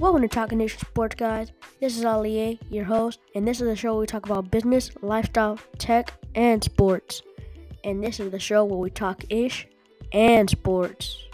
Welcome to Talking Nation Sports, guys. This is Ali, your host, and this is the show where we talk about business, lifestyle, tech, and sports. And this is the show where we talk ish and sports.